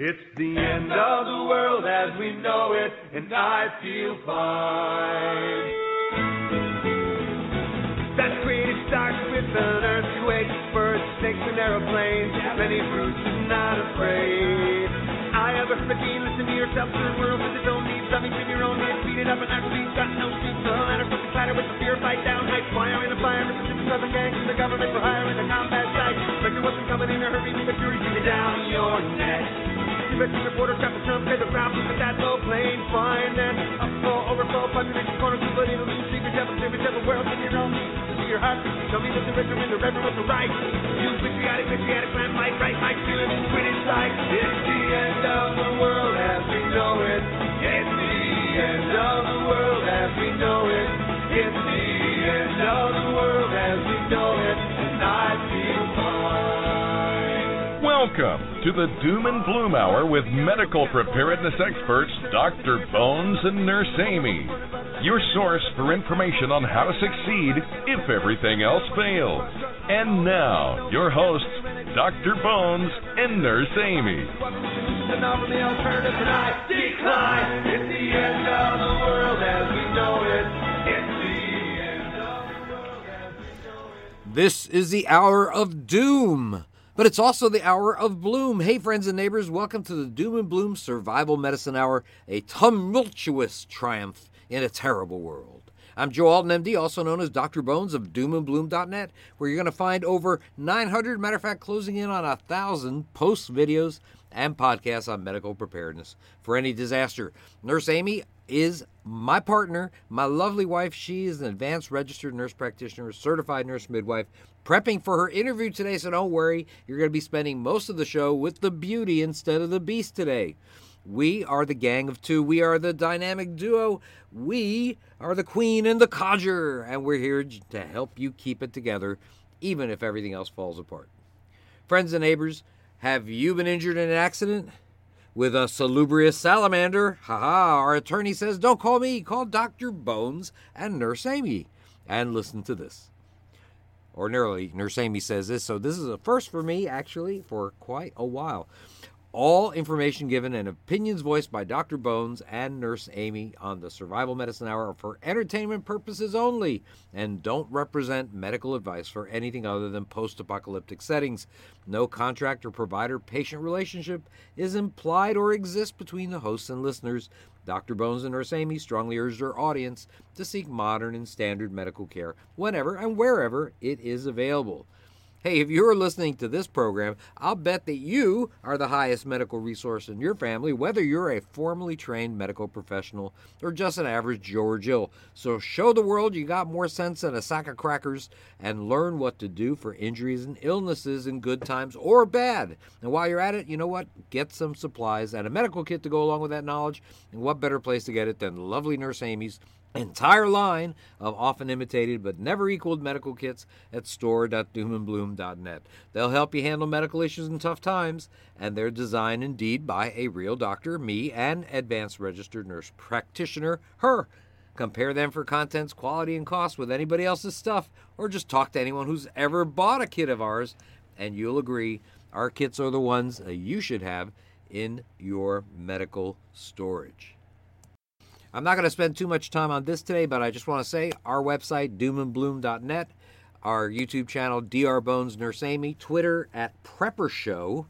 It's the end of the world as we know it, and I feel fine. That creative starts with an earthquake, birds, snakes, and aeroplanes. Lenny Bruce and not afraid. I have a freaking listen to yourself to the world with its own needs. To your own head, beat it up and actually got no sleep. The ladder from the clatter with the fear fight down. High fire in a fire, Mississippi Southern gangs and the government for hire in the combat site. Spectre wasn't coming in a hurry, but fury beat it down your neck. In paper problems with that low plane upfall, corner, lose secret devil, devil in your heart, me that the and the the right. You patriotic, patriotic, might, right, might, feel it, quit inside. It's the end of the world as we know it. It's the end of the world as we know it. It's the end of the world as we know it. And I feel fine. Welcome to the Doom and Bloom Hour with medical preparedness experts Dr. Bones and Nurse Amy. Your source for information on how to succeed if everything else fails. And now, your hosts, Dr. Bones and Nurse Amy. And offer alternative and decline. It's the end of the world as we know it. It's the end of the world as we know it. This is the hour of doom, but it's also the hour of bloom. Hey, friends and neighbors, welcome to the Doom and Bloom Survival Medicine Hour, a tumultuous triumph in a terrible world. I'm Joe Alton, MD, also known as Dr. Bones of doomandbloom.net, where you're going to find over 900, matter of fact, closing in on a thousand post videos and podcasts on medical preparedness for any disaster. Nurse Amy is my partner, my lovely wife. She is an advanced registered nurse practitioner, certified nurse midwife, prepping for her interview today. So don't worry, you're going to be spending most of the show with the beauty instead of the beast today. We are the gang of two. We are the dynamic duo. We are the queen and the codger, and we're here to help you keep it together, even if everything else falls apart. Friends and neighbors, have you been injured in an accident? With a salubrious salamander? Haha, our attorney says, don't call me, call Dr. Bones and Nurse Amy. And listen to this. Ordinarily, Amy says this, so this is a first for me, actually, for quite a while. All information given and opinions voiced by Dr. Bones and Nurse Amy on the Survival Medicine Hour are for entertainment purposes only and don't represent medical advice for anything other than post apocalyptic settings. No contract or provider patient relationship is implied or exists between the hosts and listeners. Dr. Bones and Nurse Amy strongly urge their audience to seek modern and standard medical care whenever and wherever it is available. Hey, if you're listening to this program, I'll bet that you are the highest medical resource in your family, whether you're a formally trained medical professional or just an average Joe or Jill. So show the world you got more sense than a sack of crackers and learn what to do for injuries and illnesses in good times or bad. And while you're at it, you know what? Get some supplies and a medical kit to go along with that knowledge. And what better place to get it than lovely Nurse Amy's entire line of often imitated but never equaled medical kits at store.doomandbloom.net. They'll help you handle medical issues in tough times, and they're designed indeed by a real doctor, me, and advanced registered nurse practitioner, her. Compare them for contents, quality, and cost with anybody else's stuff, or just talk to anyone who's ever bought a kit of ours, and you'll agree our kits are the ones uh, you should have in your medical storage. I'm not going to spend too much time on this today, but I just want to say our website, doomandbloom.net, our YouTube channel, Dr. Bones Nurse Amy, Twitter at Prepper Show,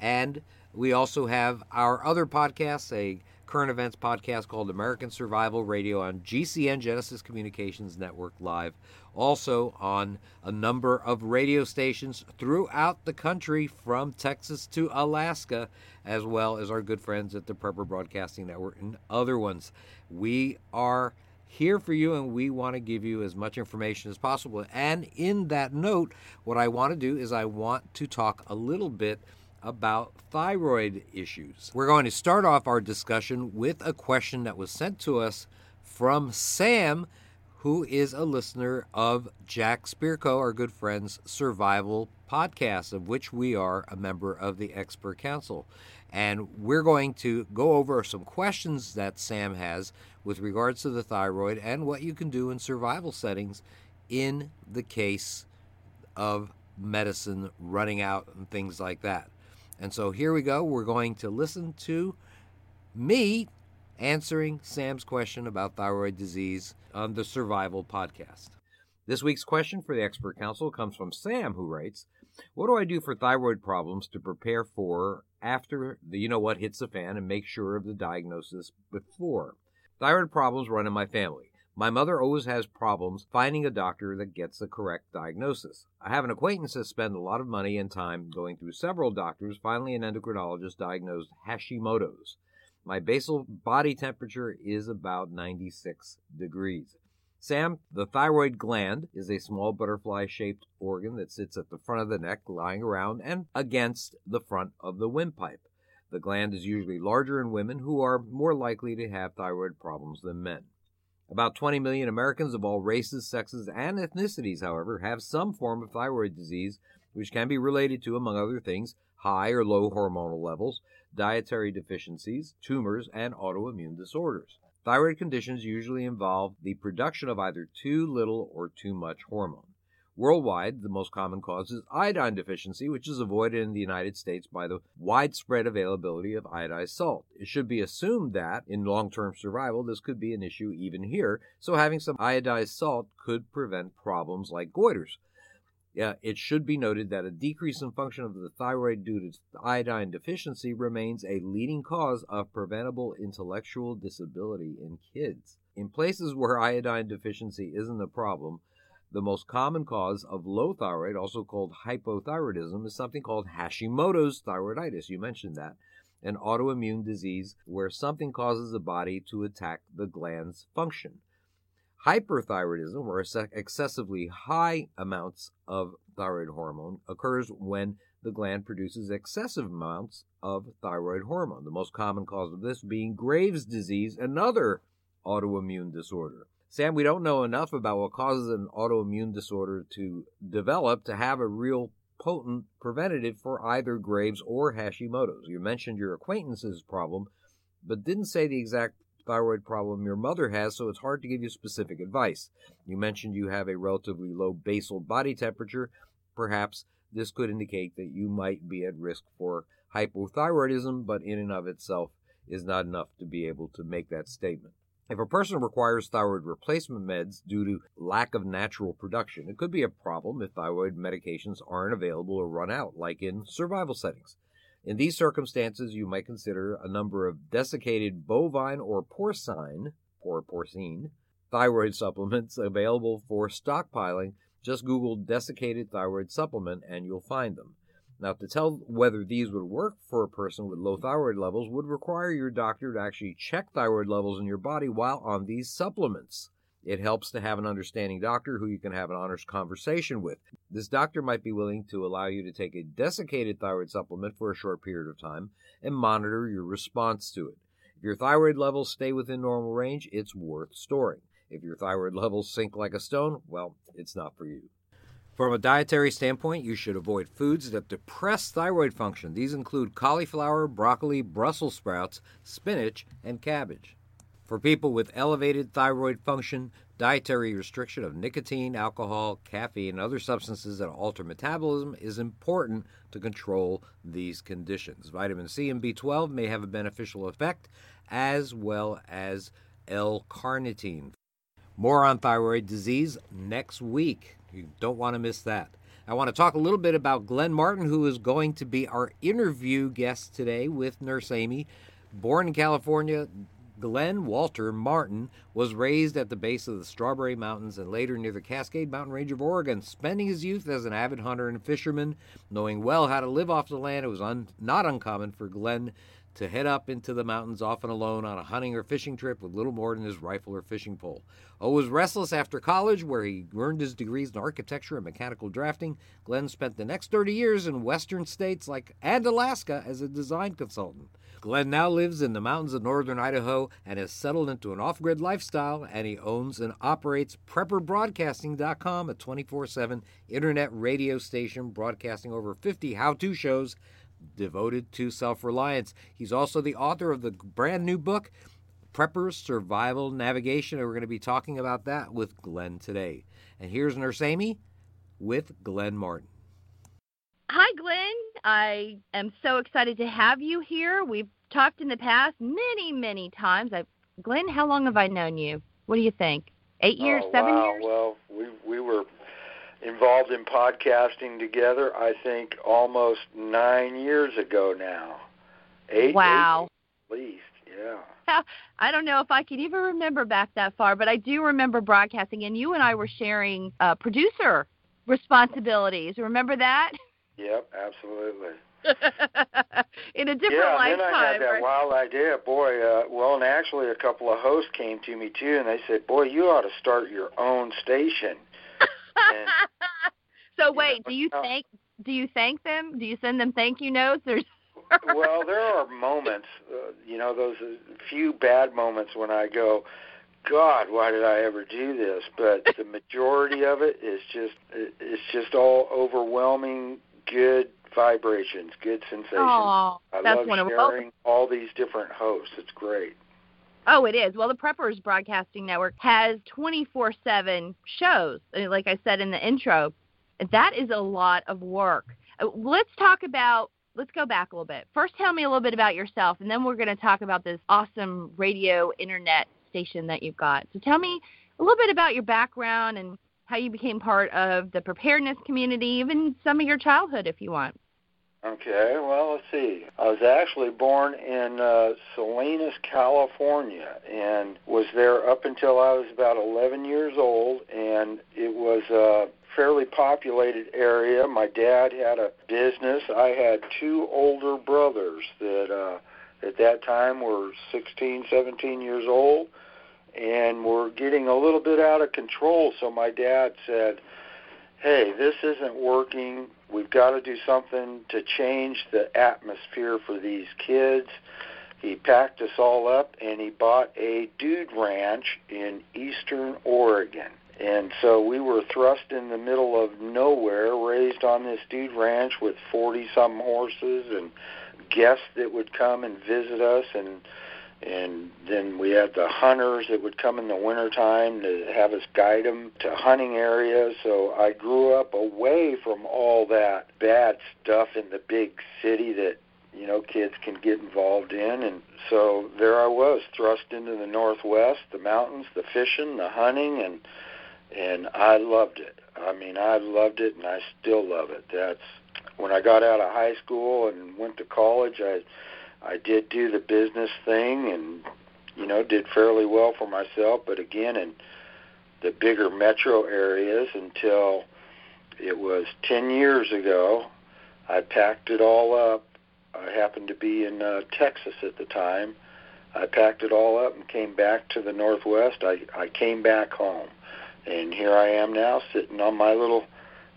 and we also have our other podcasts, a current events podcast called American Survival Radio on GCN Genesis Communications Network Live, also on a number of radio stations throughout the country from Texas to Alaska, as well as our good friends at the Prepper Broadcasting Network and other ones. We are here for you and we want to give you as much information as possible. And in that note, what I want to do is I want to talk a little bit about thyroid issues. We're going to start off our discussion with a question that was sent to us from Sam, who is a listener of Jack Spirko, our good friend's survival podcast, of which we are a member of the Expert Council. And we're going to go over some questions that Sam has with regards to the thyroid and what you can do in survival settings in the case of medicine running out and things like that. And so here we go. We're going to listen to me answering Sam's question about thyroid disease on the Survival Podcast. This week's question for the expert council comes from Sam, who writes, What do I do for thyroid problems to prepare for after the you know what hits the fan and make sure of the diagnosis before? Thyroid problems run in my family. My mother always has problems finding a doctor that gets the correct diagnosis. I have an acquaintance that spent a lot of money and time going through several doctors. Finally, an endocrinologist diagnosed Hashimoto's. My basal body temperature is about 96 degrees. Sam, the thyroid gland is a small butterfly shaped organ that sits at the front of the neck, lying around and against the front of the windpipe. The gland is usually larger in women who are more likely to have thyroid problems than men. About 20 million Americans of all races, sexes, and ethnicities, however, have some form of thyroid disease, which can be related to, among other things, high or low hormonal levels, dietary deficiencies, tumors, and autoimmune disorders. Thyroid conditions usually involve the production of either too little or too much hormone. Worldwide, the most common cause is iodine deficiency, which is avoided in the United States by the widespread availability of iodized salt. It should be assumed that, in long term survival, this could be an issue even here, so having some iodized salt could prevent problems like goiters. Yeah, it should be noted that a decrease in function of the thyroid due to iodine deficiency remains a leading cause of preventable intellectual disability in kids. In places where iodine deficiency isn't a problem, the most common cause of low thyroid, also called hypothyroidism, is something called Hashimoto's thyroiditis. You mentioned that. An autoimmune disease where something causes the body to attack the gland's function. Hyperthyroidism, or excessively high amounts of thyroid hormone, occurs when the gland produces excessive amounts of thyroid hormone. The most common cause of this being Graves' disease, another autoimmune disorder. Sam, we don't know enough about what causes an autoimmune disorder to develop to have a real potent preventative for either Graves or Hashimoto's. You mentioned your acquaintance's problem, but didn't say the exact thyroid problem your mother has, so it's hard to give you specific advice. You mentioned you have a relatively low basal body temperature. Perhaps this could indicate that you might be at risk for hypothyroidism, but in and of itself is not enough to be able to make that statement. If a person requires thyroid replacement meds due to lack of natural production, it could be a problem if thyroid medications aren't available or run out, like in survival settings. In these circumstances, you might consider a number of desiccated bovine or porcine or porcine thyroid supplements available for stockpiling. Just Google desiccated thyroid supplement and you'll find them. Now, to tell whether these would work for a person with low thyroid levels would require your doctor to actually check thyroid levels in your body while on these supplements. It helps to have an understanding doctor who you can have an honest conversation with. This doctor might be willing to allow you to take a desiccated thyroid supplement for a short period of time and monitor your response to it. If your thyroid levels stay within normal range, it's worth storing. If your thyroid levels sink like a stone, well, it's not for you. From a dietary standpoint, you should avoid foods that depress thyroid function. These include cauliflower, broccoli, Brussels sprouts, spinach, and cabbage. For people with elevated thyroid function, dietary restriction of nicotine, alcohol, caffeine, and other substances that alter metabolism is important to control these conditions. Vitamin C and B12 may have a beneficial effect, as well as L carnitine. More on thyroid disease next week. You don't want to miss that. I want to talk a little bit about Glen Martin, who is going to be our interview guest today with Nurse Amy. Born in California, Glen Walter Martin was raised at the base of the Strawberry Mountains and later near the Cascade Mountain Range of Oregon, spending his youth as an avid hunter and fisherman. Knowing well how to live off the land, it was un- not uncommon for Glen to head up into the mountains often alone on a hunting or fishing trip with little more than his rifle or fishing pole. O was restless after college, where he earned his degrees in architecture and mechanical drafting. Glen spent the next 30 years in western states like and Alaska as a design consultant. Glen now lives in the mountains of northern Idaho and has settled into an off grid lifestyle, and he owns and operates PrepperBroadcasting.com, a 24 7 internet radio station broadcasting over 50 how to shows devoted to self reliance. He's also the author of the brand new book, Prepper's Survival Navigation, and we're going to be talking about that with Glen today. And here's Nurse Amy with Glen Martin. Hi, Glen. I am so excited to have you here. We've talked in the past many, many times. I've, Glen, how long have I known you? What do you think? Eight years, oh, seven wow. years? Well, we we were involved in podcasting together. I think almost nine years ago now. Eight. Wow. Eight at least, yeah. I don't know if I can even remember back that far, but I do remember broadcasting, and you and I were sharing uh, producer responsibilities. Remember that? Yep, absolutely. In a different yeah, lifetime. and then I had that right? wild idea, boy. Uh, well, and actually, a couple of hosts came to me too, and they said, "Boy, you ought to start your own station." And- so wait, do you well- thank do you thank them? Do you send them thank you notes or? well, there are moments, uh, you know, those uh, few bad moments when I go, God, why did I ever do this? But the majority of it is just, it- it's just all overwhelming good vibrations, good sensations. Oh, I that's love wonderful. Sharing all these different hosts. It's great. Oh, it is. Well, the Preppers Broadcasting Network has 24 7 shows, uh, like I said in the intro. That is a lot of work. Uh, Let's talk about, let's go back a little bit. First, tell me a little bit about yourself, and then we're going to talk about this awesome radio internet station that you've got. So tell me a little bit about your background and how you became part of the preparedness community, even some of your childhood, if you want. Okay, well, let's see. I was actually born in uh, Salinas, California, and was there up until I was about 11 years old. And it was a fairly populated area. My dad had a business. I had two older brothers that uh, at that time were 16, 17 years old, and were getting a little bit out of control. So my dad said, "Hey, this isn't working." We've got to do something to change the atmosphere for these kids. He packed us all up and he bought a dude ranch in eastern Oregon. And so we were thrust in the middle of nowhere, raised on this dude ranch with 40 some horses and guests that would come and visit us and and then we had the hunters that would come in the wintertime to have us guide them to hunting areas. So I grew up away from all that bad stuff in the big city that you know kids can get involved in. And so there I was thrust into the northwest the mountains the fishing the hunting and and I loved it. I mean I loved it and I still love it. That's when I got out of high school and went to college I I did do the business thing and you know did fairly well for myself but again in the bigger metro areas until it was 10 years ago I packed it all up. I happened to be in uh, Texas at the time. I packed it all up and came back to the northwest. I I came back home. And here I am now sitting on my little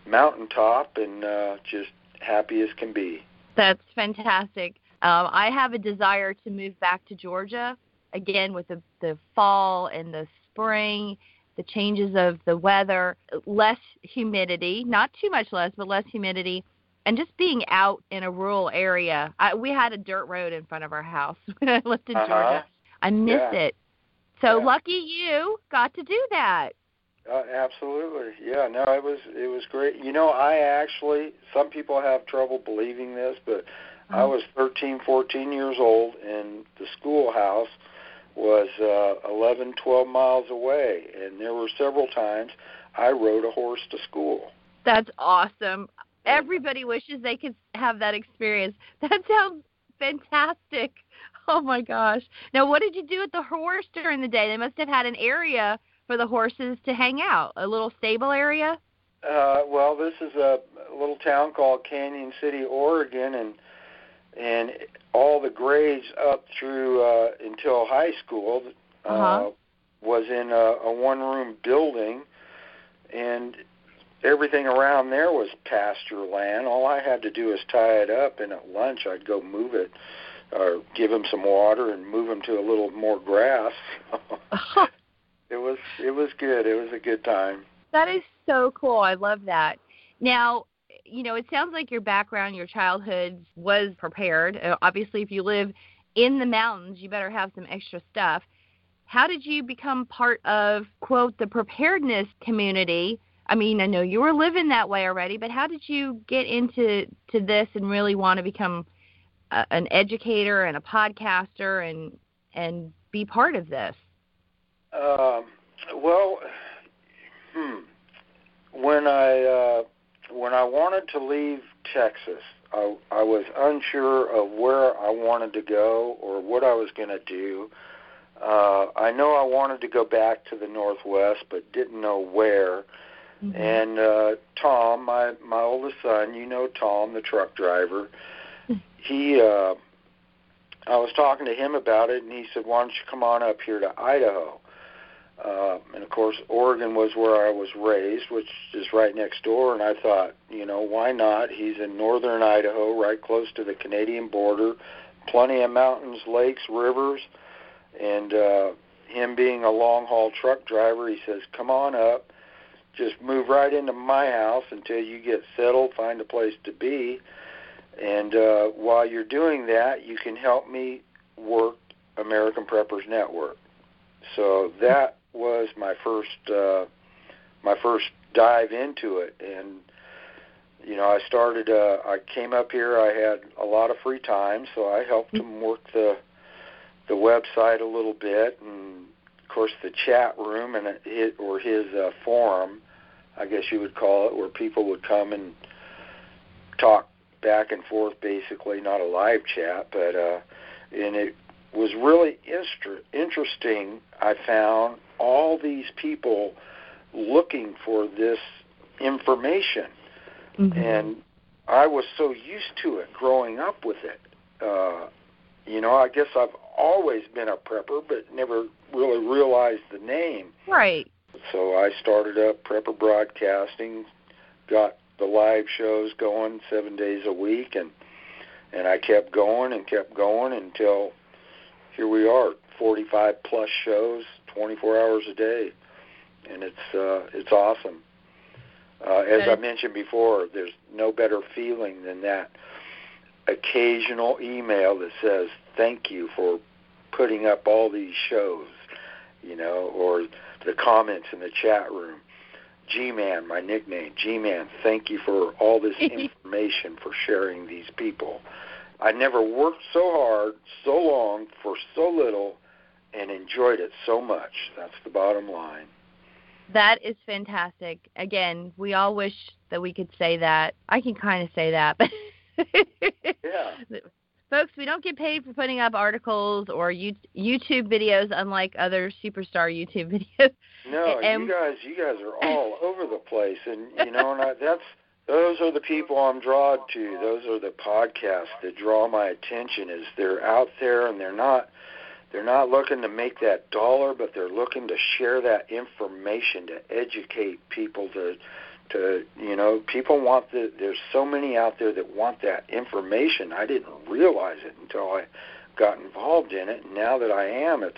mountaintop and uh just happy as can be. That's fantastic. Um, I have a desire to move back to Georgia again with the, the fall and the spring, the changes of the weather, less humidity, not too much less, but less humidity, and just being out in a rural area. I, we had a dirt road in front of our house when I lived in Uh-huh. Georgia. I miss Yeah. it. So Yeah. lucky you got to do that. Uh, absolutely. Yeah, no, it was it was great. You know, I actually some people have trouble believing this, but I Mhm. was 13, 14 years old and the schoolhouse was uh 11, 12 miles away and there were several times I rode a horse to school. That's awesome. Everybody wishes they could have that experience. That sounds fantastic. Oh my gosh. Now, what did you do with the horse during the day? They must have had an area for the horses to hang out, a little stable area. Uh well, this is a little town called Canyon City, Oregon and and all the grades up through uh until high school uh Uh-huh. was in a, a one room building and everything around there was pasture land. All I had to do was tie it up and at lunch I'd go move it or give him some water and move him to a little more grass. it was it was good. It was a good time. that is so cool. I love that. Now, you know, it sounds like your background, your childhood was prepared. Uh, Obviously, if you live in the mountains, you better have some extra stuff. How did you become part of quote the preparedness community? I mean, I know you were living that way already, but how did you get into to this and really want to become a, an educator and a podcaster and and be part of this? Um, well, hmm. when I uh, when I wanted to leave Texas, I, I was unsure of where I wanted to go or what I was going to do. Uh, I know I wanted to go back to the Northwest, but didn't know where. Mm-hmm. And uh, Tom, my my oldest son, you know Tom, the truck driver. he, uh, I was talking to him about it, and he said, "Why don't you come on up here to Idaho?" Uh, and of course, Oregon was where I was raised, which is right next door. And I thought, you know, why not? He's in northern Idaho, right close to the Canadian border, plenty of mountains, lakes, rivers. And uh, him being a long haul truck driver, he says, come on up, just move right into my house until you get settled, find a place to be. And uh, while you're doing that, you can help me work American Preppers Network. So that was my first uh, my first dive into it, and you know I started. Uh, I came up here. I had a lot of free time, so I helped him work the the website a little bit, and of course the chat room and it or his uh, forum, I guess you would call it, where people would come and talk back and forth, basically not a live chat, but uh, and it was really inter- interesting. I found all these people looking for this information, mm-hmm. and I was so used to it growing up with it. Uh, you know, I guess I've always been a prepper, but never really realized the name. Right. So I started up Prepper Broadcasting, got the live shows going seven days a week, and and I kept going and kept going until here we are, 45 plus shows, 24 hours a day, and it's uh, it's awesome. Uh, as I mentioned before, there's no better feeling than that occasional email that says thank you for putting up all these shows, you know, or the comments in the chat room. G-Man, my nickname, G-Man, thank you for all this information for sharing these people. I never worked so hard, so long, for so little, and enjoyed it so much. That's the bottom line. That is fantastic. Again, we all wish that we could say that. I can kind of say that, but yeah. Folks, we don't get paid for putting up articles or YouTube videos, unlike other superstar YouTube videos. No, and, you guys, you guys are all over the place, and you know, and I, that's those are the people I'm drawn to. Those are the podcasts that draw my attention. Is they're out there and they're not they're not looking to make that dollar, but they're looking to share that information to educate people to to you know people want the there's so many out there that want that information. I didn't realize it until I got involved in it. And now that I am, it's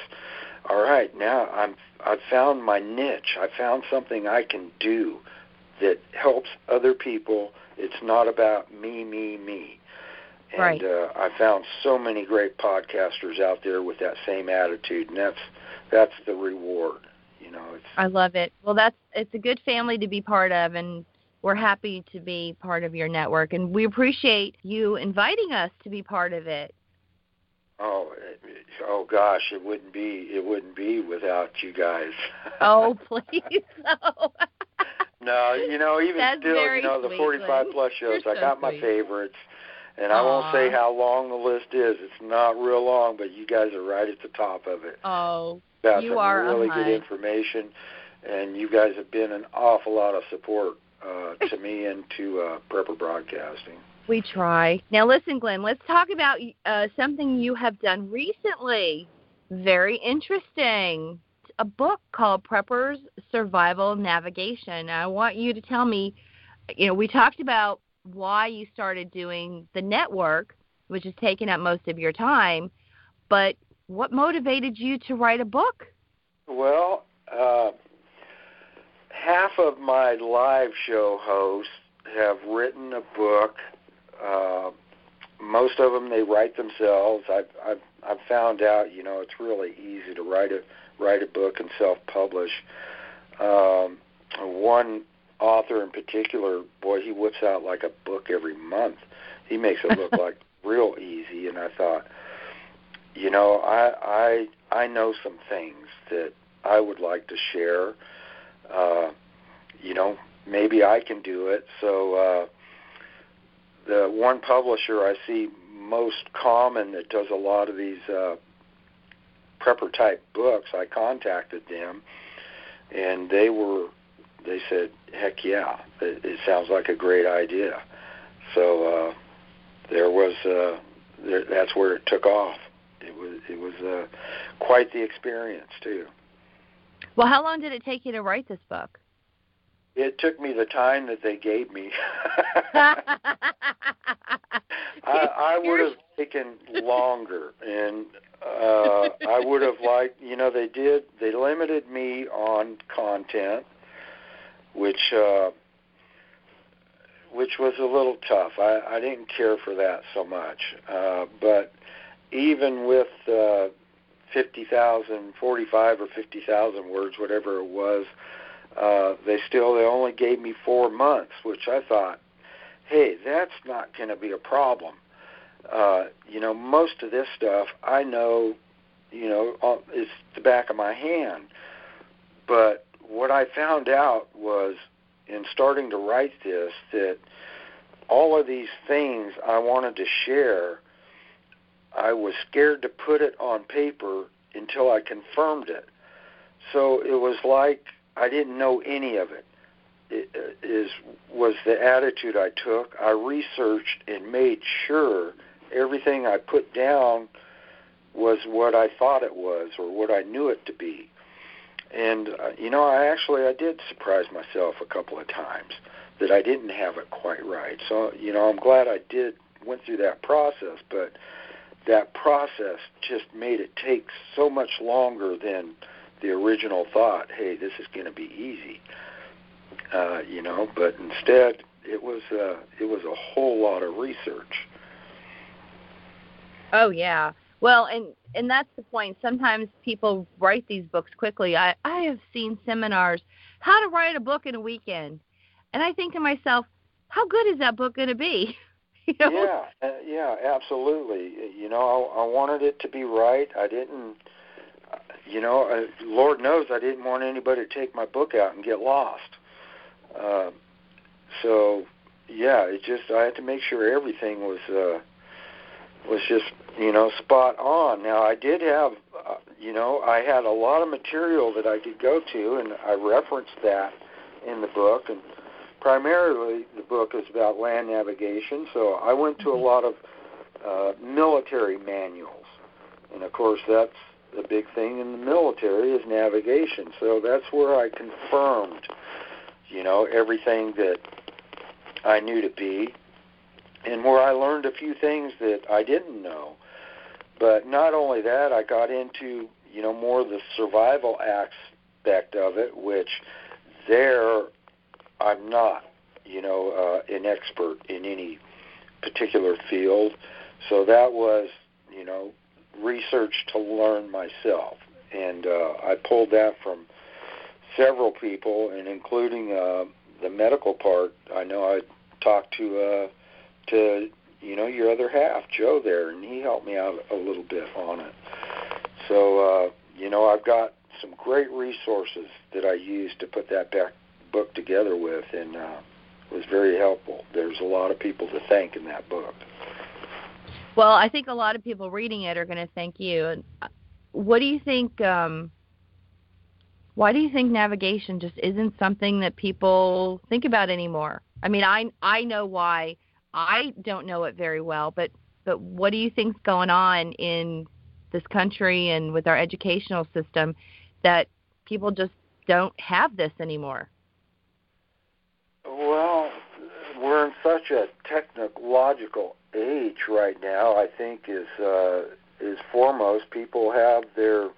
all right. Now I'm I've found my niche. I found something I can do that helps other people. It's not about me, me, me. And right. uh, I found so many great podcasters out there with that same attitude, and that's that's the reward. You know, it's. I love it. Well, that's it's a good family to be part of, and we're happy to be part of your network, and we appreciate you inviting us to be part of it. Oh, oh gosh, it wouldn't be it wouldn't be without you guys. oh, please, no. No, you know, even That's still, you know, the 45 plus shows, I got my sweet. favorites. And Aww. I won't say how long the list is. It's not real long, but you guys are right at the top of it. Oh, Got you some are really good information, and you guys have been an awful lot of support uh, to me and to uh, Prepper Broadcasting. We try. Now, listen, Glen, let's talk about uh, something you have done recently. Very interesting. A book called Preppers Survival Navigation. I want you to tell me, you know, we talked about why you started doing the network, which has taken up most of your time, but what motivated you to write a book? Well, uh, half of my live show hosts have written a book. Uh, most of them they write themselves. I've, I've I've found out, you know, it's really easy to write a write a book and self-publish. Um, one author in particular, boy, he whips out like a book every month. He makes it look like real easy, and I thought, you know, I I I know some things that I would like to share. Uh, you know, maybe I can do it. So uh, the one publisher I see most common that does a lot of these uh, prepper type books, I contacted them, and they were they said, "Heck yeah, it, it sounds like a great idea." So uh, there was uh, there, that's where it took off. It was it was uh, quite the experience too. Well, how long did it take you to write this book? It took me the time that they gave me. I, I would have taken longer, and uh, I would have liked. You know, they did. They limited me on content, which uh, which was a little tough. I, I didn't care for that so much, uh, but even with uh, 50,000, 45 or 50,000 words, whatever it was, uh, they still they only gave me four months, which I thought, hey, that's not going to be a problem. Uh, you know, most of this stuff I know, you know, is the back of my hand. But what I found out was in starting to write this that all of these things I wanted to share, I was scared to put it on paper until I confirmed it. So it was like I didn't know any of it. it uh, was the attitude I took. I researched and made sure everything I put down was what I thought it was or what I knew it to be. And uh, you know, I actually I did surprise myself a couple of times that I didn't have it quite right. So, you know, I'm glad I did went through that process, but that process just made it take so much longer than the original thought, hey, this is going to be easy. Uh, you know, but instead it was uh it was a whole lot of research. Oh yeah. Well, and and that's the point. Sometimes people write these books quickly. I I have seen seminars how to write a book in a weekend, and I think to myself, how good is that book going to be? you know? Yeah, uh, yeah, absolutely. You know, I, I wanted it to be right. I didn't. You know, uh, Lord knows I didn't want anybody to take my book out and get lost. Uh, so, yeah, it just I had to make sure everything was uh, was just you know spot on. Now I did have uh, you know I had a lot of material that I could go to, and I referenced that in the book. And primarily, the book is about land navigation, so I went to a lot of uh, military manuals, and of course that's the big thing in the military is navigation. So that's where I confirmed, you know, everything that I knew to be and where I learned a few things that I didn't know. But not only that, I got into you know more the survival aspect of it, which there I'm not you know uh, an expert in any particular field. So that was you know research to learn myself, and uh, I pulled that from several people, and including uh, the medical part. I know I talked to. Uh, to you know your other half, Joe, there, and he helped me out a little bit on it. So uh, you know I've got some great resources that I used to put that back book together with, and uh, was very helpful. There's a lot of people to thank in that book. Well, I think a lot of people reading it are going to thank you. Uh, what do you think? Um, why do you think navigation just isn't something that people think about anymore? I mean, I I know why I don't know it very well, but but what do you think's going on in this country and with our educational system that people just don't have this anymore? Well, we're in such a technological age right now. I think is uh, is foremost. People have their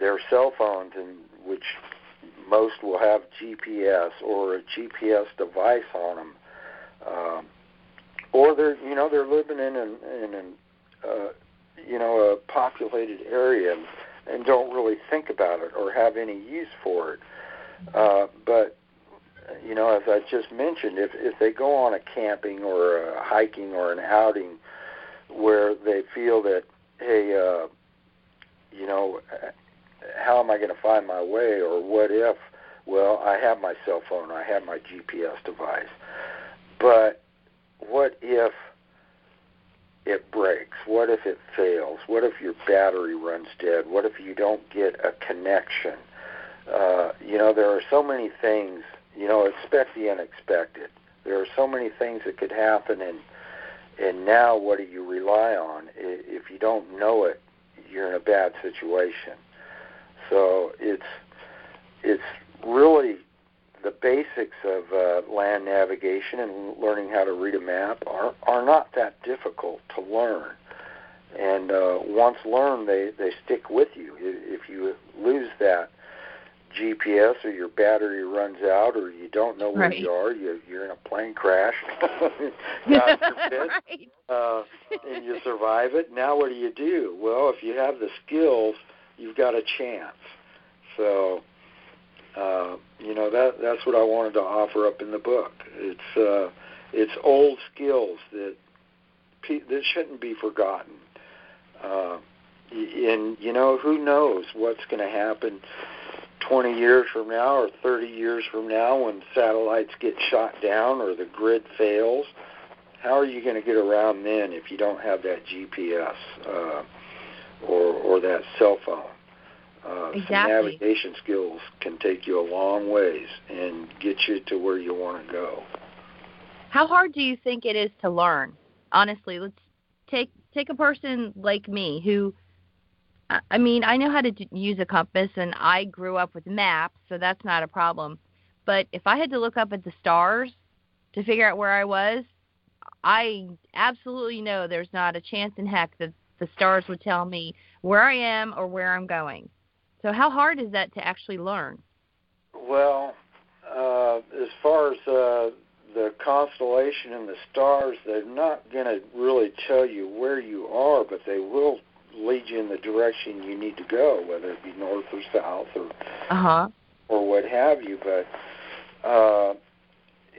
their cell phones, and which most will have GPS or a GPS device on them. Um, or they're you know they're living in an in an uh, you know a populated area and, and don't really think about it or have any use for it. Uh, but you know, as I just mentioned, if if they go on a camping or a hiking or an outing where they feel that, hey, uh, you know, how am I going to find my way, or what if? Well, I have my cell phone, I have my GPS device, but what if it breaks? What if it fails? What if your battery runs dead? What if you don't get a connection? Uh, you know, there are so many things. You know, expect the unexpected. There are so many things that could happen, and and now what do you rely on? If you don't know it, you're in a bad situation. So it's it's really the basics of uh, land navigation and learning how to read a map are are not that difficult to learn. And uh, once learned, they they stick with you. If you lose that GPS or your battery runs out or you don't know where right. you are, you, you're in a plane crash, God forbid, right. uh, and you survive it. Now what do you do? Well, if you have the skills, you've got a chance. So, uh, you know that that's what I wanted to offer up in the book. It's uh, it's old skills that pe- that shouldn't be forgotten. Uh, and you know who knows what's going to happen 20 years from now or 30 years from now when satellites get shot down or the grid fails. How are you going to get around then if you don't have that GPS uh, or or that cell phone? Uh, Exactly. Some navigation skills can take you a long ways and get you to where you want to go. How hard do you think it is to learn? Honestly, let's take take a person like me who I- I mean, I know how to d- use a compass and I grew up with maps, so that's not a problem. But if I had to look up at the stars to figure out where I was, I absolutely know there's not a chance in heck that the stars would tell me where I am or where I'm going. So how hard is that to actually learn? Well, uh, as far as uh, the constellation and the stars, they're not going to really tell you where you are, but they will lead you in the direction you need to go, whether it be north or south or Uh-huh. or what have you. But uh,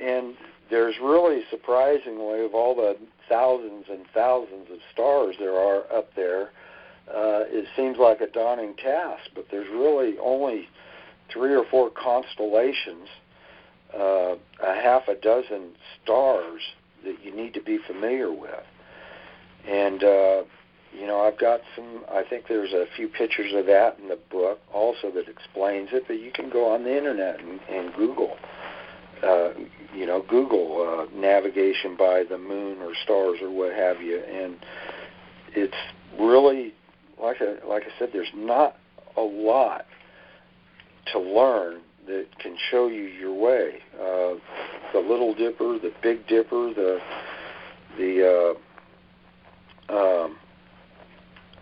and there's really surprisingly of all the thousands and thousands of stars there are up there, uh, it seems like a daunting task. But there's really only three or four constellations, uh, a half a dozen stars that you need to be familiar with, and. Uh, you know, I've got some. I think there's a few pictures of that in the book, also that explains it. But you can go on the internet and, and Google, uh, you know, Google uh, navigation by the moon or stars or what have you, and it's really like I like I said. There's not a lot to learn that can show you your way. Uh, the Little Dipper, the Big Dipper, the the uh, um,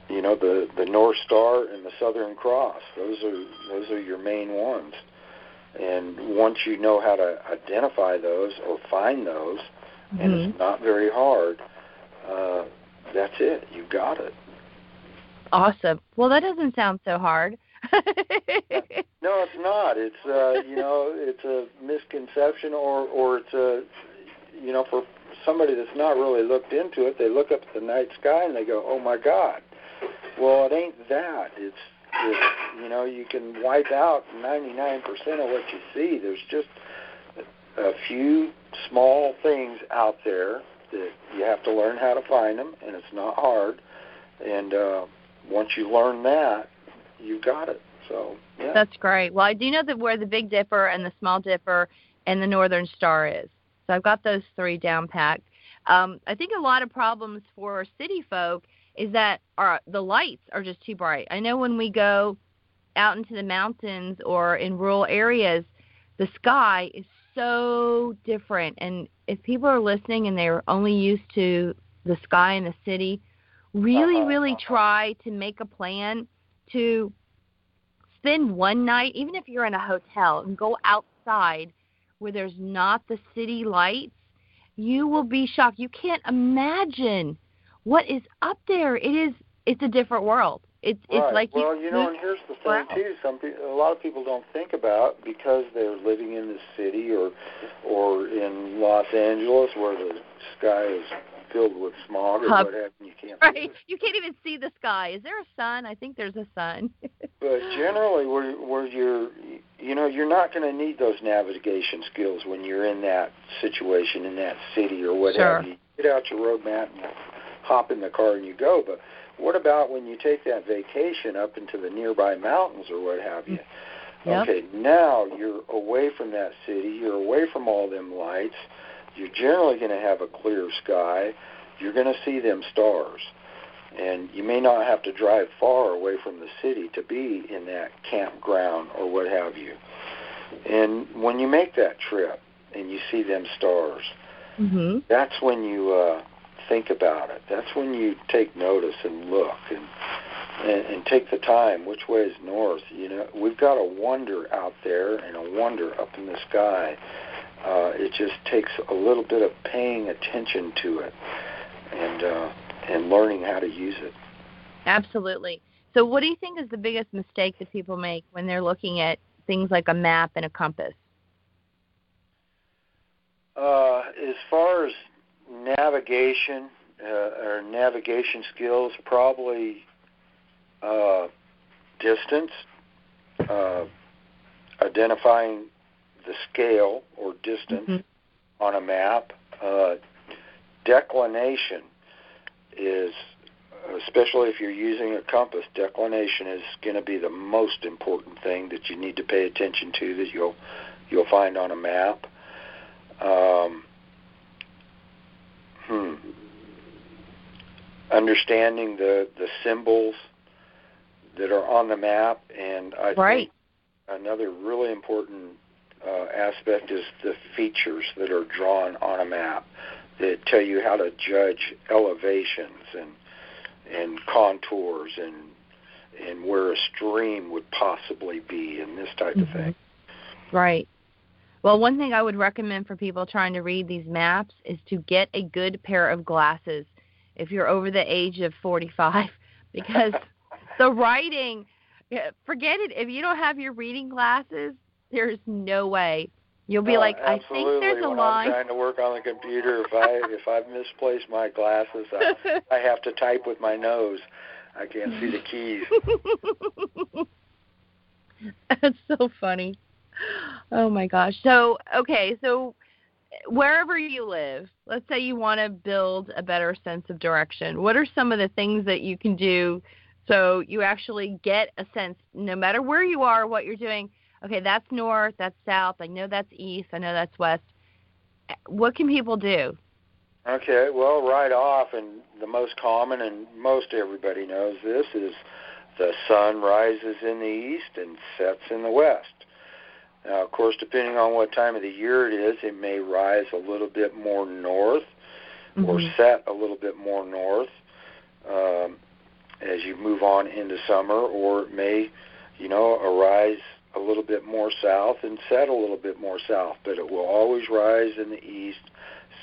you know the the North Star and the Southern Cross. Those are those are your main ones. And once you know how to identify those or find those, and Mhm. it's not very hard, uh, that's it. You got it. Awesome. Well, that doesn't sound so hard. No, it's not. It's uh, you know, it's a misconception, or or it's a, you know, for somebody that's not really looked into it, they look up at the night sky and they go, "Oh my God." Well, it ain't that. It's it's you know, you can wipe out 99% of what you see. There's just a few small things out there that you have to learn how to find them, and it's not hard. And uh, once you learn that, you got it. So yeah. That's great. Well, I do know that where the Big Dipper and the Small Dipper and the Northern Star is. So I've got those three down packed. Um, I think a lot of problems for city folk is that our the lights are just too bright. I know when we go out into the mountains or in rural areas, the sky is so different. And if people are listening and they're only used to the sky in the city, really, Uh-huh, really uh-huh. try to make a plan to spend one night, even if you're in a hotel, and go outside where there's not the city lights, you will be shocked. You can't imagine what is up there. It is it's a different world. It's right. it's like well, you, you know, and here's the thing too. Some pe- a lot of people don't think about because they're living in the city or or in Los Angeles where the sky is filled with smog or Hub. what have you. You can't. right. You can't even see the sky. Is there a sun? I think there's a sun. But generally, where where you're, you know, you're not going to need those navigation skills when you're in that situation in that city or whatever. Sure. you. Get out your road map and hop in the car and you go. But what about when you take that vacation up into the nearby mountains or what have mm. you? Yep. Okay, now you're away from that city. You're away from all them lights. You're generally going to have a clear sky. You're going to see them stars. And you may not have to drive far away from the city to be in that campground or what have you. And when you make that trip and you see them stars, mhm. that's when you uh, think about it. That's when you take notice and look and, and and take the time. Which way is north? You know, we've got a wonder out there and a wonder up in the sky. Uh, it just takes a little bit of paying attention to it and uh, and learning how to use it. Absolutely. So, what do you think is the biggest mistake that people make when they're looking at things like a map and a compass? Uh, as far as navigation uh, or navigation skills, probably uh, distance, uh, identifying the scale or distance Mhm. on a map. Uh, declination is, especially if you're using a compass, declination is going to be the most important thing that you need to pay attention to that you'll you'll find on a map. Um, hmm. Understanding the the symbols that are on the map, and I Right. think another really important uh, aspect is the features that are drawn on a map that tell you how to judge elevations and and contours and and where a stream would possibly be and this type of Mhm. thing. Right. Well, one thing I would recommend for people trying to read these maps is to get a good pair of glasses if you're over the age of 45 because the writing forget it if you don't have your reading glasses there's no way you'll be Uh, like I think there's a when line I'm trying to work on the computer, if I if I've misplaced my glasses, I, I have to type with my nose. I can't see the keys. That's so funny. Oh my gosh. So, okay, so wherever you live, let's say you want to build a better sense of direction. What are some of the things that you can do so you actually get a sense no matter where you are, what you're doing, okay, that's north, that's south, I know that's east, I know that's west. What can people do? Okay, well, right off, and the most common, and most everybody knows this, is the sun rises in the east and sets in the west. Now, of course, depending on what time of the year it is, it may rise a little bit more north or Mhm. set a little bit more north um, as you move on into summer, or it may, you know, arise a little bit more south and set a little bit more south. But it will always rise in the east,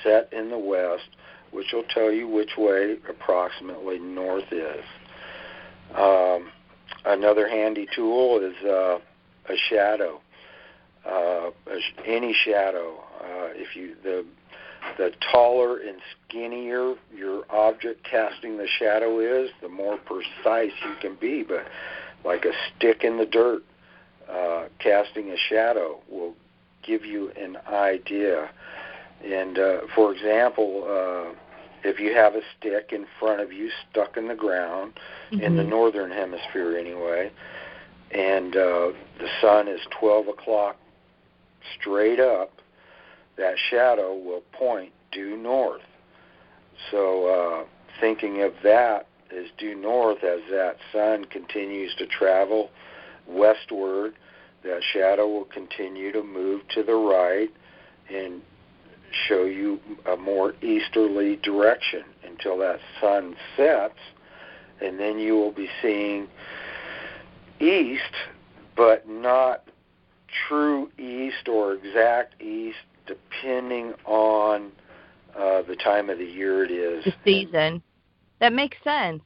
set in the west, which will tell you which way approximately north is. Um, another handy tool is uh, a shadow. Uh, a sh- any shadow. Uh, if you the the taller and skinnier your object casting the shadow is, the more precise you can be. But like a stick in the dirt, uh, casting a shadow will give you an idea. And uh, for example, uh, if you have a stick in front of you stuck in the ground, in the Mhm. northern hemisphere anyway, and uh, the sun is 12 o'clock straight up, that shadow will point due north. So uh, thinking of that as due north as that sun continues to travel westward, that shadow will continue to move to the right and show you a more easterly direction until that sun sets, and then you will be seeing east, but not true east or exact east, depending on uh, the time of the year it is. the season. That makes sense.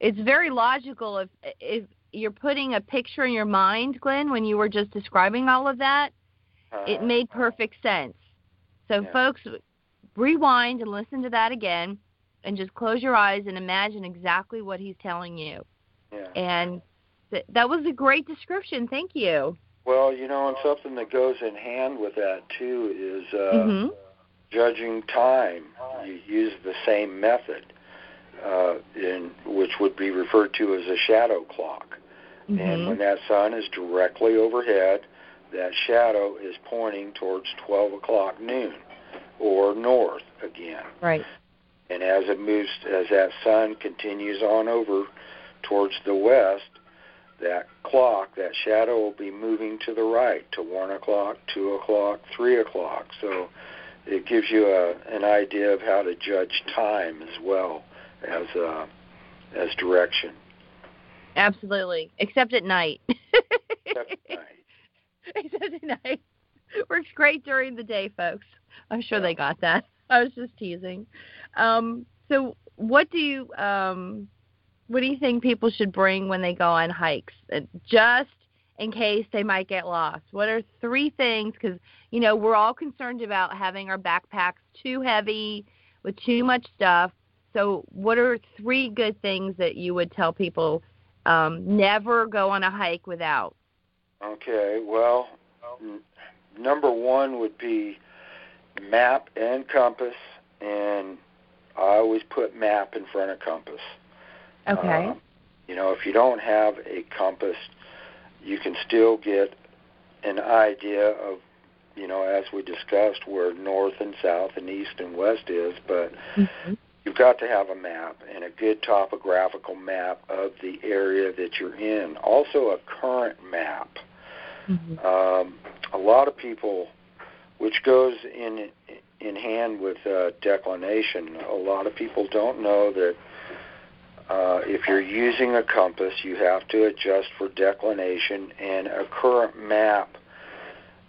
it's very logical if if you're putting a picture in your mind, Glen, when you were just describing all of that, Uh, it made perfect sense. So, Yeah. folks, rewind and listen to that again, and just close your eyes and imagine exactly what he's telling you. yeah. And th- that was a great description. Thank you. Well, you know, and something that goes in hand with that too is uh, hmm judging time. You use the same method, uh, in which would be referred to as a shadow clock. And hmm when that sun is directly overhead, that shadow is pointing towards 12 o'clock noon or north again. Right. And as it moves, as that sun continues on over towards the west, that clock, that shadow will be moving to the right to 1 o'clock, 2 o'clock, 3 o'clock. So it gives you a, an idea of how to judge time as well as, uh, as direction. Absolutely. Except at night. Except at night. Except at night. Works great during the day, folks. I'm sure they got that. I was just teasing. Um, so, what do you um, what do you think people should bring when they go on hikes, Uh, just in case they might get lost? What are three things? Because you know we're all concerned about having our backpacks too heavy with too much stuff. So, what are three good things that you would tell people um, never go on a hike without? Okay, well, n- number one would be map and compass, and I always put map in front of compass. Okay. Uh, you know, if you don't have a compass, you can still get an idea of, you know, as we discussed, where north and south and east and west is, but Mhm. You've got to have a map and a good topographical map of the area that you're in. Also, a current map. Mhm. Um, a lot of people, which goes in in hand with uh, declination, a lot of people don't know that uh, if you're using a compass, you have to adjust for declination, and a current map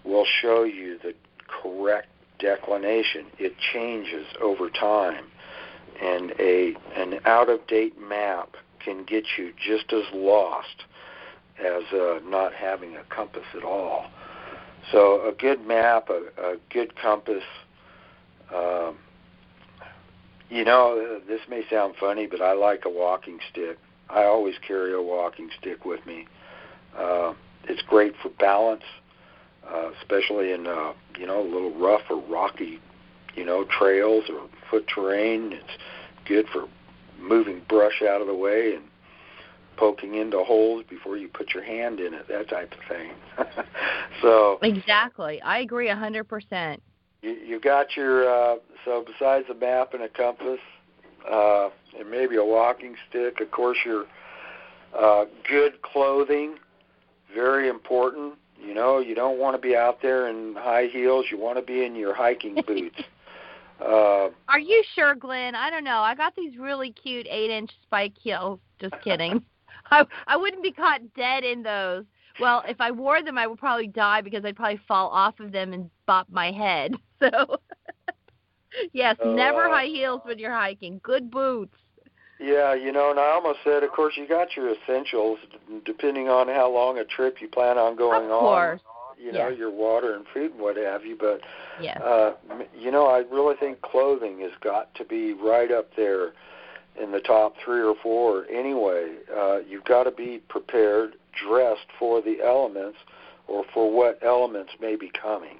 will show you the correct declination. It changes over time, and a an out of date map can get you just as lost as uh, not having a compass at all. So a good map, a, a good compass. Um, you know, this may sound funny, but I like a walking stick. I always carry a walking stick with me. Uh, it's great for balance, uh, especially in uh, you know a little rough or rocky, you know, trails or foot terrain. It's good for moving brush out of the way and poking into holes before you put your hand in it, that type of thing. so Exactly. I agree a hundred percent. you, you got your uh, so besides a map and a compass, uh, and maybe a walking stick. Of course, your uh, good clothing, very important. You know, you don't want to be out there in high heels. You want to be in your hiking boots. Uh, Are you sure, Glen? I don't know. I got these really cute eight inch spike heels. Just kidding. I I wouldn't be caught dead in those. Well, if I wore them, I would probably die because I'd probably fall off of them and bop my head. So, yes, Oh, never high heels when you're hiking. Good boots. Yeah, you know, and I almost said, of course, you got your essentials, depending on how long a trip you plan on going Of on. You know, Yes. your water and food and what have you. But, Yes. uh, you know, I really think clothing has got to be right up there in the top three or four anyway. Uh, you've got to be prepared, dressed for the elements or for what elements may be coming.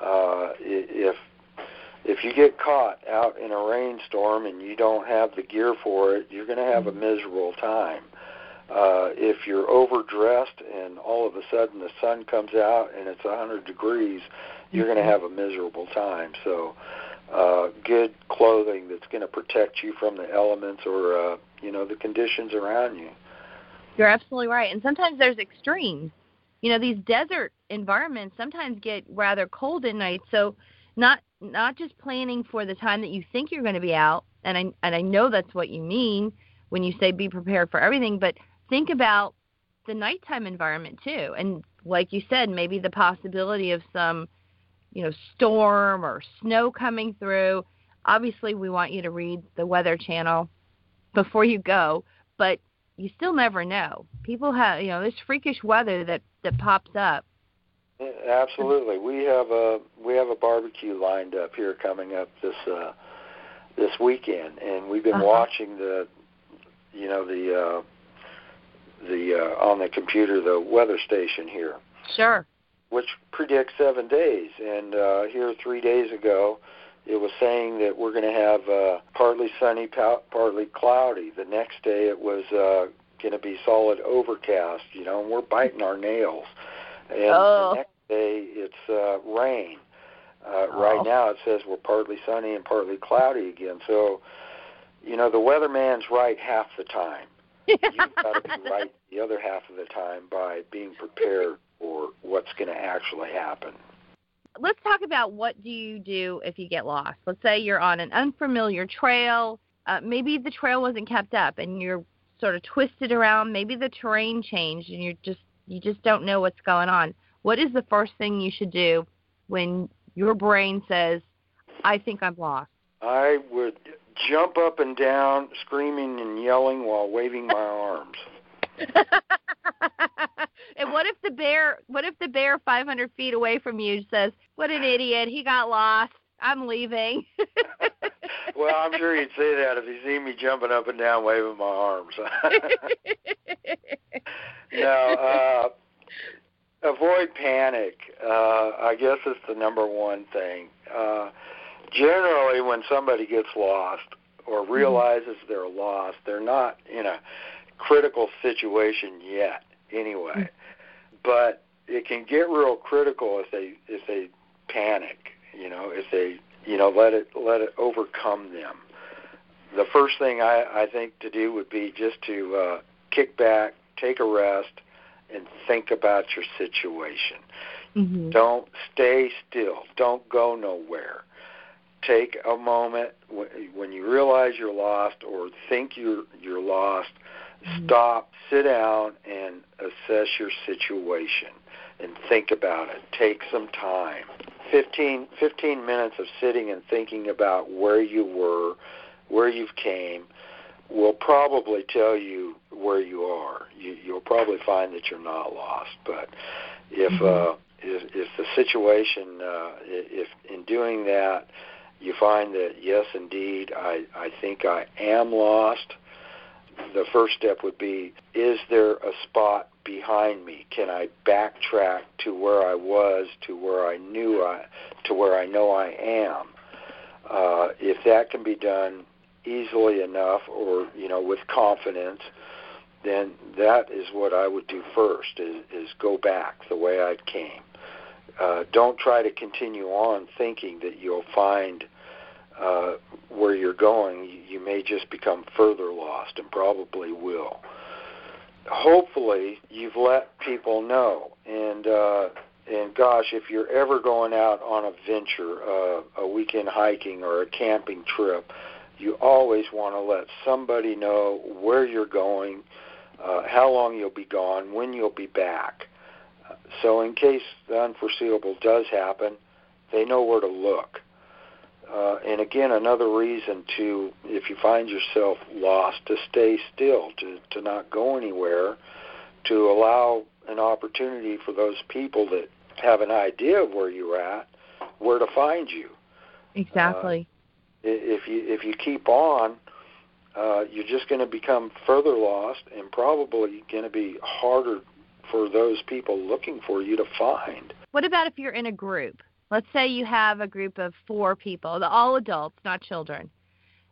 Uh, i- if if you get caught out in a rainstorm and you don't have the gear for it, you're going to have a miserable time. Uh, if you're overdressed and all of a sudden the sun comes out and it's 100 degrees, you're going to have a miserable time. So, uh, good clothing that's going to protect you from the elements or uh, you know the conditions around you. You're absolutely right. And sometimes there's extremes. You know, these desert environments sometimes get rather cold at night. So not not just planning for the time that you think you're going to be out, and I and I know that's what you mean when you say be prepared for everything, but think about the nighttime environment too. And like you said, maybe the possibility of some, you know, storm or snow coming through. Obviously, we want you to read the Weather Channel before you go, but you still never know. People have, you know, there's freakish weather that that pops up. Absolutely, we have a we have a barbecue lined up here coming up this uh, this weekend, and we've been Uh-huh. watching the, you know, the uh, the uh, on the computer the weather station here, Sure. which predicts seven days. And uh, here three days ago, it was saying that we're going to have uh, partly sunny, pa- partly cloudy. The next day, it was uh, going to be solid overcast. You know, and we're biting our nails. And Oh. the next day, it's uh, rain. Uh, Oh. Right now, it says we're partly sunny and partly cloudy again. So, you know, the weatherman's right half the time. You've got to be right the other half of the time by being prepared for what's going to actually happen. Let's talk about what do you do if you get lost. Let's say you're on an unfamiliar trail. Uh, maybe the trail wasn't kept up, and you're sort of twisted around. Maybe the terrain changed, and you're just you just don't know what's going on. What is the first thing you should do when your brain says, "I think I'm lost"? I would jump up and down, screaming and yelling while waving my arms. and what if the bear what if the bear 500 feet away from you says what an idiot he got lost i'm leaving well, I'm sure he'd say that if he seen me jumping up and down, waving my arms. no, uh, avoid panic. Uh, I guess it's the number one thing. Uh, generally, when somebody gets lost or realizes they're lost, they're not in a critical situation yet, anyway. But it can get real critical if they if they panic. You know, if they you know let it let it overcome them. The first thing I, I think to do would be just to uh, kick back, take a rest, and think about your situation. mm-hmm. Don't stay still. Don't go nowhere. Take a moment when you realize you're lost or think you're you're lost. Stop, sit down, and assess your situation and think about it. Take some time. 15, 15 minutes of sitting and thinking about where you were, where you've came, will probably tell you where you are. You, you'll probably find that you're not lost. But if uh, if, if the situation, uh, if in doing that, you find that yes, indeed, I I think I am lost. The first step would be: Is there a spot behind me? Can I backtrack to where I was, to where I knew I, to where I know I am? Uh, if that can be done easily enough, or you know, with confidence, then that is what I would do first: is, is go back the way I came. Uh, don't try to continue on thinking that you'll find uh, where you're going. You, may just become further lost, and probably will. Hopefully, you've let people know, and uh, and gosh, if you're ever going out on a venture, uh, a weekend hiking or a camping trip, you always want to let somebody know where you're going, uh, how long you'll be gone, when you'll be back. Uh, So, in case the unforeseeable does happen, they know where to look. Uh, and again, another reason to, if you find yourself lost, to stay still, to, to not go anywhere, to allow an opportunity for those people that have an idea of where you're at, where to find you. exactly I- If you if you keep on, uh, you're just going to become further lost, and probably going to be harder for those people looking for you to find. what about if you're in a group? Let's say you have a group of four people all adults not children.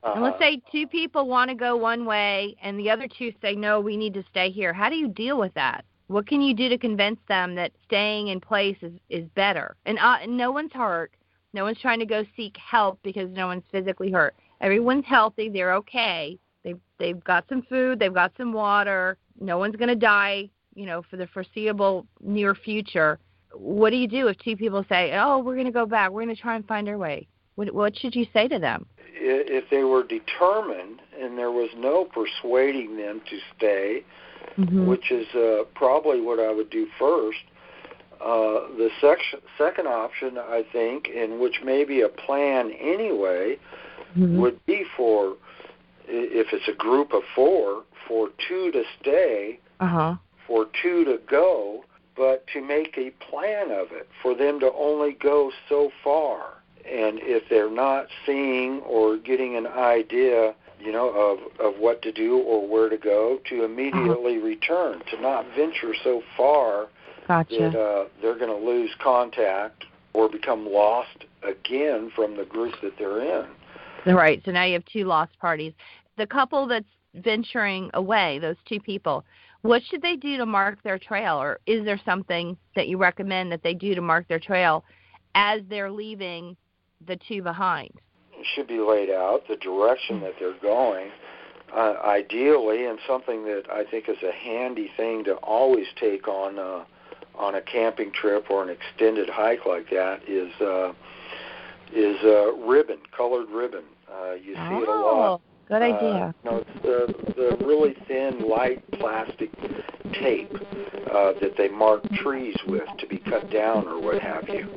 And let's Uh-huh. say two people want to go one way and the other two say no we need to stay here. How do you deal with that? What can you do to convince them that staying in place is is better? And uh, no one's hurt. No one's trying to go seek help because no one's physically hurt. Everyone's healthy. They're okay. They've they've got some food. They've got some water. No one's going to die you know for the foreseeable near future what do you do if two people say oh we're going to go back we're going to try and find our way what what should you say to them if they were determined and there was no persuading them to stay, mm-hmm. which is uh, probably what I would do first. Uh, the section, second option, I think, and which may be a plan anyway, Mm-hmm. would be for if it's a group of four, for two to stay, Uh-huh. For two to go, but to make a plan of it, for them to only go so far. And if they're not seeing or getting an idea, you know, of, of what to do or where to go, to immediately return, to not venture so far Gotcha. that uh, they're going to lose contact or become lost again from the group that they're in. Right. So now you have two lost parties. The couple that's venturing away, those two people, what should they do to mark their trail? Or is there something that you recommend that they do to mark their trail as they're leaving the two behind? It should be laid out, the direction that they're going. Uh, ideally, and something that I think is a handy thing to always take on uh, on a camping trip or an extended hike like that is uh, is uh, ribbon, colored ribbon. Uh, you see it a lot. Good idea. Uh, no, it's the the really thin, light plastic tape uh, that they mark trees with to be cut down or what have you.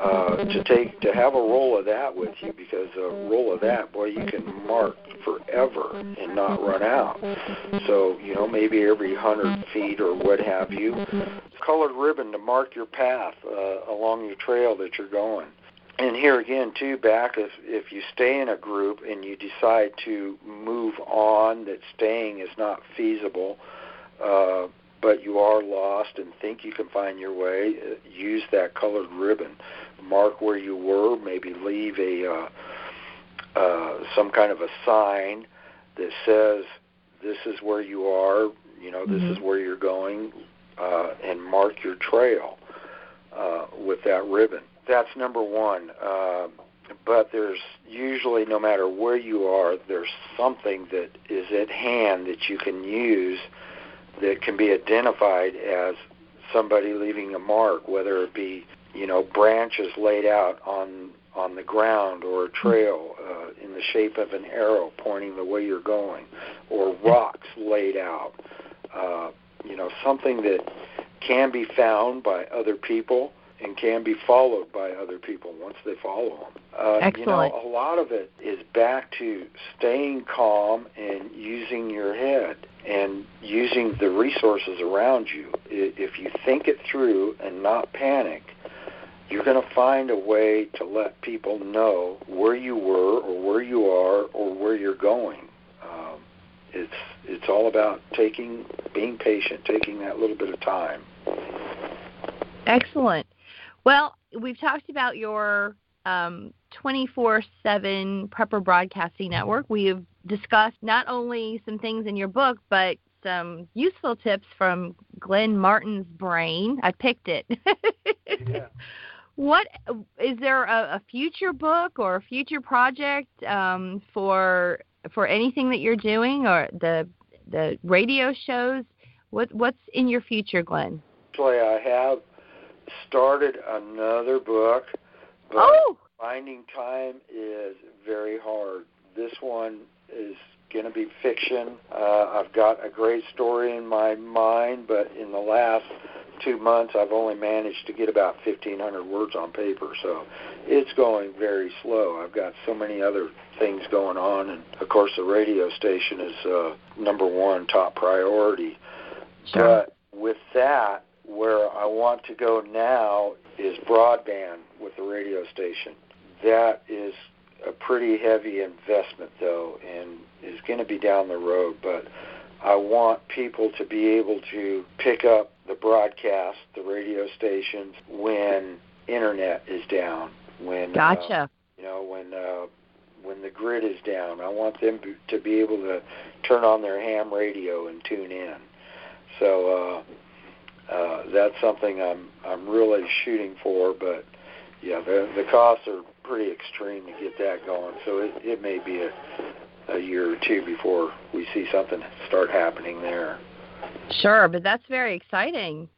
Uh, to take to have a roll of that with you because a roll of that, boy, you can mark forever and not run out. So you know maybe every hundred feet or what have you, colored ribbon to mark your path uh, along your trail that you're going and here again too back if if you stay in a group and you decide to move on that staying is not feasible uh but you are lost and think you can find your way uh, use that colored ribbon mark where you were maybe leave a uh uh some kind of a sign that says this is where you are you know this Mhm. is where you're going uh and mark your trail uh with that ribbon that's number one. Uh, but there's usually, no matter where you are, there's something that is at hand that you can use that can be identified as somebody leaving a mark, whether it be you know branches laid out on on the ground or a trail uh, in the shape of an arrow pointing the way you're going, or rocks laid out. Uh, you know something that can be found by other people and can be followed by other people once they follow them. Uh, Excellent. You know, a lot of it is back to staying calm and using your head and using the resources around you. If you think it through and not panic, you're going to find a way to let people know where you were or where you are or where you're going. Um, it's it's all about taking being patient, taking that little bit of time. Excellent. Well, we've talked about your um, 24/7 Prepper Broadcasting Network. We've discussed not only some things in your book, but some useful tips from Glen Martin's brain. I picked it. Yeah. What is there a, a future book or a future project um, for for anything that you're doing or the the radio shows? What what's in your future, Glen? Actually, I have started another book, but Oh, finding time is very hard. This one is going to be fiction. Uh, I've got a great story in my mind, but in the last two months, I've only managed to get about 1,500 words on paper, so it's going very slow. I've got so many other things going on, and of course, the radio station is uh, number one top priority. sure. But with that, where I want to go now is broadband with the radio station. That is a pretty heavy investment, though, and is going to be down the road. But I want people to be able to pick up the broadcast, the radio stations, when internet is down. When uh, you know when uh, when the grid is down. I want them to be able to turn on their ham radio and tune in. So uh, uh, that's something I'm I'm really shooting for. But yeah, the the costs are pretty extreme to get that going. So it it may be a a year or two before we see something start happening there. Sure, but that's very exciting.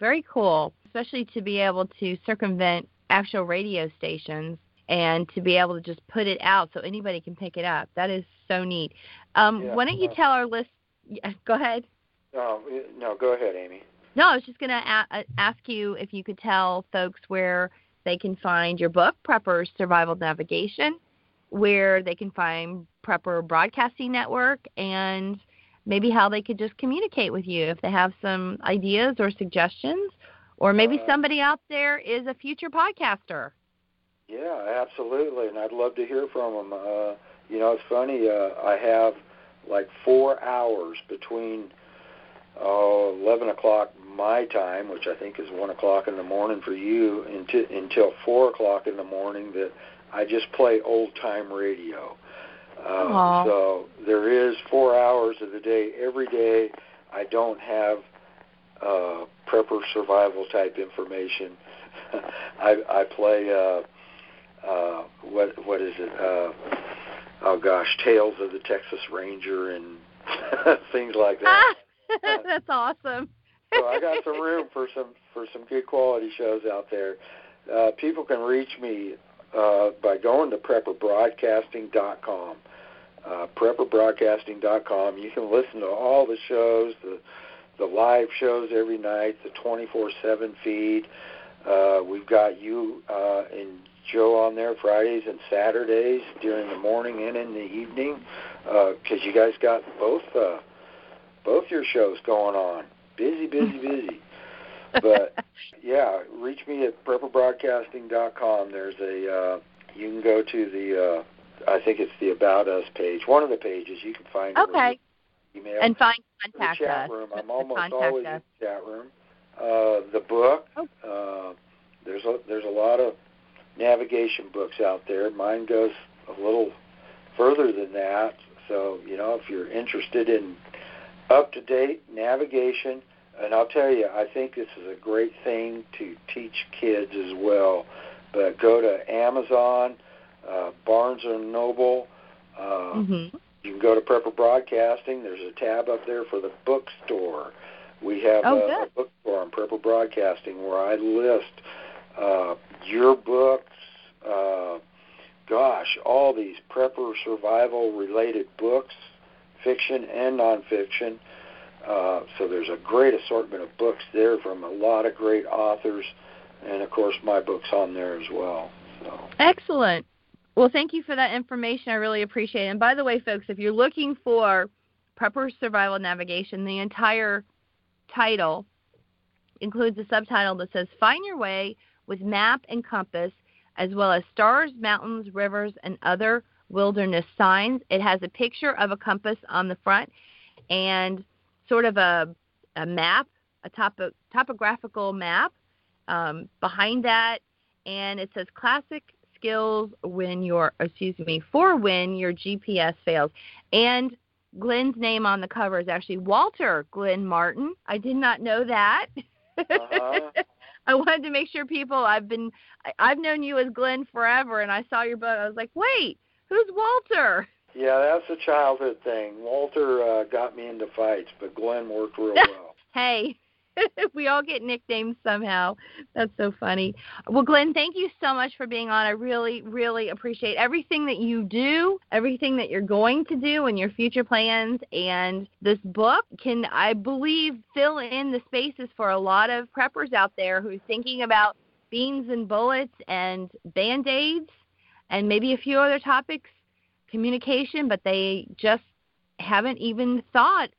Very cool, especially to be able to circumvent actual radio stations and to be able to just put it out so anybody can pick it up. That is so neat. Um, Yeah, why don't you uh, tell our list? Yeah, go ahead. No, no, go ahead, Amy. No, I was just going to a- ask you if you could tell folks where they can find your book, Preppers Survival Navigation, where they can find Prepper Broadcasting Network and maybe how they could just communicate with you if they have some ideas or suggestions, or maybe Uh, somebody out there is a future podcaster. Yeah, absolutely, and I'd love to hear from them. Uh, you know, it's funny. Uh, I have like four hours between uh, eleven o'clock my time, which I think is one o'clock in the morning for you, until until four o'clock in the morning. That I just play old time radio. Aw. so there is four hours of the day every day. I don't have uh, prepper survival type information. I I play. Uh, uh, what what is it? Uh, oh gosh, Tales of the Texas Ranger and things like that. That's awesome. So I got some room for some for some good quality shows out there. Uh, people can reach me uh, by going to prepperbroadcasting.com. Uh, prepperbroadcasting.com. You can listen to all the shows, the the live shows every night, the 24/7 feed. Uh, we've got you uh, and Joe on there Fridays and Saturdays during the morning and in the evening because you guys got both uh, both your shows going on. Busy, busy, busy. but yeah, reach me at prepperbroadcasting.com. There's a uh, you can go to the uh, I think it's the About Us page. One of the pages you can find. Okay. Email And find the contact chat us. room. I'm almost contact always us. in the chat room. Uh, the book. Oh. Uh, there's a there's a lot of navigation books out there. Mine goes a little further than that. So you know, if you're interested in up to date navigation, and I'll tell you, I think this is a great thing to teach kids as well. But go to Amazon, uh, Barnes and Noble. Uh, hmm you can go to Prepper Broadcasting. There's a tab up there for the bookstore. We have Oh, a, a bookstore on Prepper Broadcasting where I list uh, your books. Uh, gosh, all these prepper survival related books, fiction and nonfiction. Uh, so there's a great assortment of books there from a lot of great authors, and of course my books on there as well. So Excellent. Well, thank you for that information. I really appreciate it. And by the way, folks, if you're looking for Prepper Survival Navigation, the entire title includes a subtitle that says Find Your Way with Map and Compass, as well as stars, mountains, rivers, and other wilderness signs. It has a picture of a compass on the front and sort of a, a map, a topo, topographical map um, behind that. And it says classic skills when your excuse me for when your GPS fails. And Glen's name on the cover is actually Walter Glen Martin. I did not know that. Uh-huh. I wanted to make sure people I've been I, I've known you as Glen forever and I saw your book. I was like, "Wait, who's Walter?" Yeah, that's a childhood thing. Walter uh, got me into fights, but Glen worked real well. Hey, we all get nicknames somehow. That's so funny. Well, Glen, thank you so much for being on. I really, really appreciate everything that you do, everything that you're going to do, and your future plans. And this book can, I believe, fill in the spaces for a lot of preppers out there who's thinking about beans and bullets and band aids and maybe a few other topics, communication, but they just haven't even thought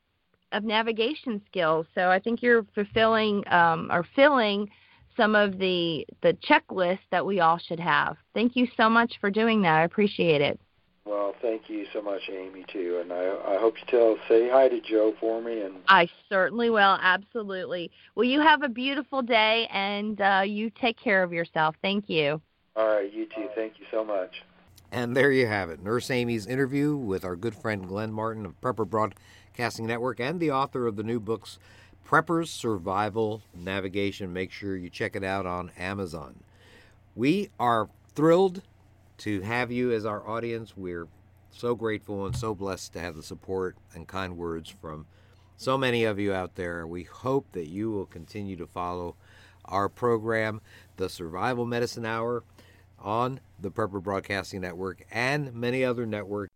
of navigation skills. So I think you're fulfilling um, or filling some of the the checklist that we all should have. Thank you so much for doing that. I appreciate it. Well, thank you so much, Amy, too. And I, I hope you tell, say hi to Joe for me. And I certainly will. Absolutely. Well, you have a beautiful day, and uh, you take care of yourself. Thank you. All right, you too. Thank you so much. And there you have it. Nurse Amy's interview with our good friend Glen Martin of Prepper Broadcasting Network and the author of the new books, Prepper's Survival Navigation. Make sure you check it out on Amazon. We are thrilled to have you as our audience. We're so grateful and so blessed to have the support and kind words from so many of you out there. We hope that you will continue to follow our program, the Survival Medicine Hour, on the Prepper Broadcasting Network and many other networks.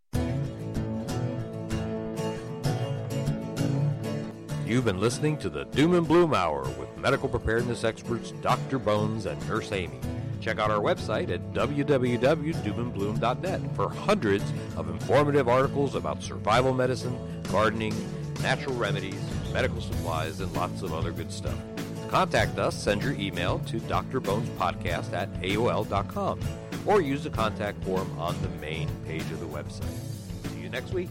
You've been listening to the Doom and Bloom Hour with medical preparedness experts Dr. Bones and Nurse Amy. Check out our website at www.doomandbloom.net for hundreds of informative articles about survival medicine, gardening, natural remedies, medical supplies, and lots of other good stuff. Contact us, send your email to drbonespodcast at AOL.com or use the contact form on the main page of the website. See you next week.